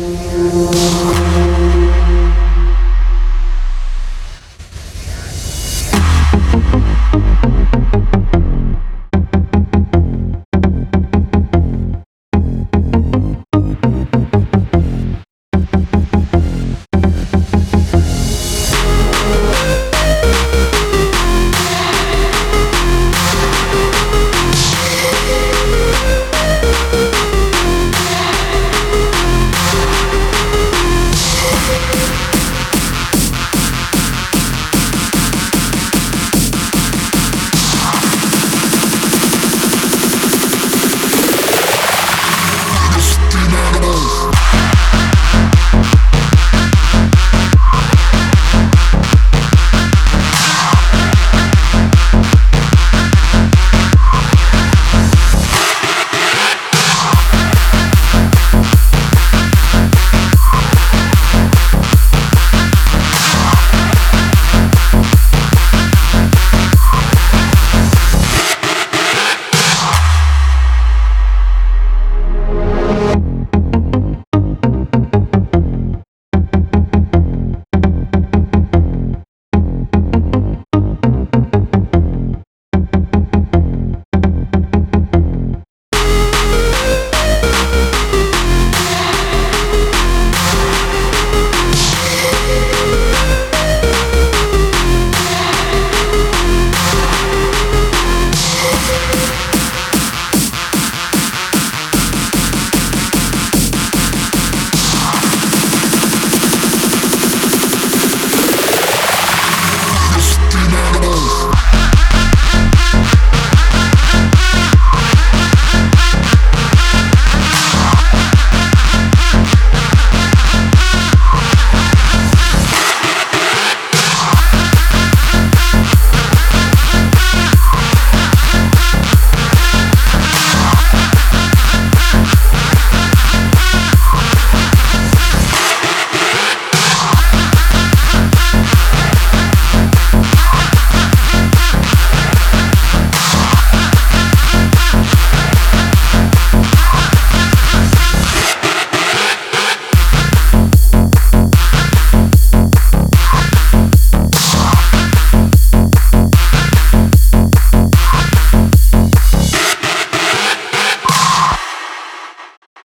Música